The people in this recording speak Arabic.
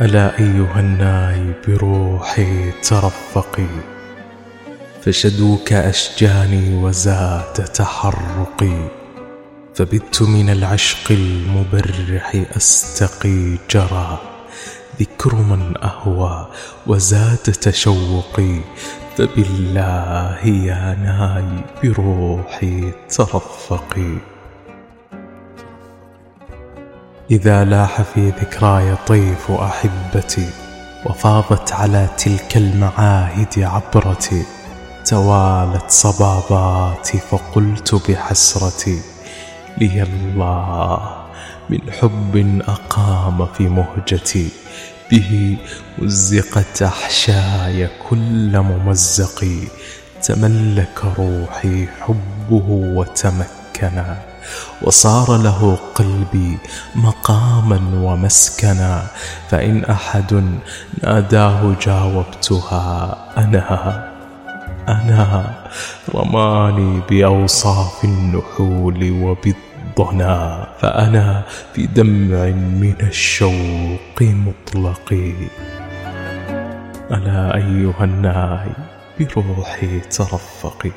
ألا أيها الناي بروحي ترفقي. فشدوك أشجاني وزاد تحرقي. فبت من العشق المبرح أستقي جرى. ذكر من أهوى وزاد تشوقي. فبالله يا ناي بروحي ترفقي. إذا لاح في ذكراي طيف أحبتي وفاضت على تلك المعاهد عبرتي توالت صباباتي فقلت بحسرتي لي الله من حب أقام في مهجتي به مزقت أحشاي كل ممزق تملك روحي حبه وتمكنا. وصار له قلبي مقاما ومسكنا فإن أحد ناداه جاوبتها أنا أنا رماني بأوصاف النحول وبالضنا فأنا في دمع من الشوق مطلقي. ألا أيها الناي بروحي ترفقي.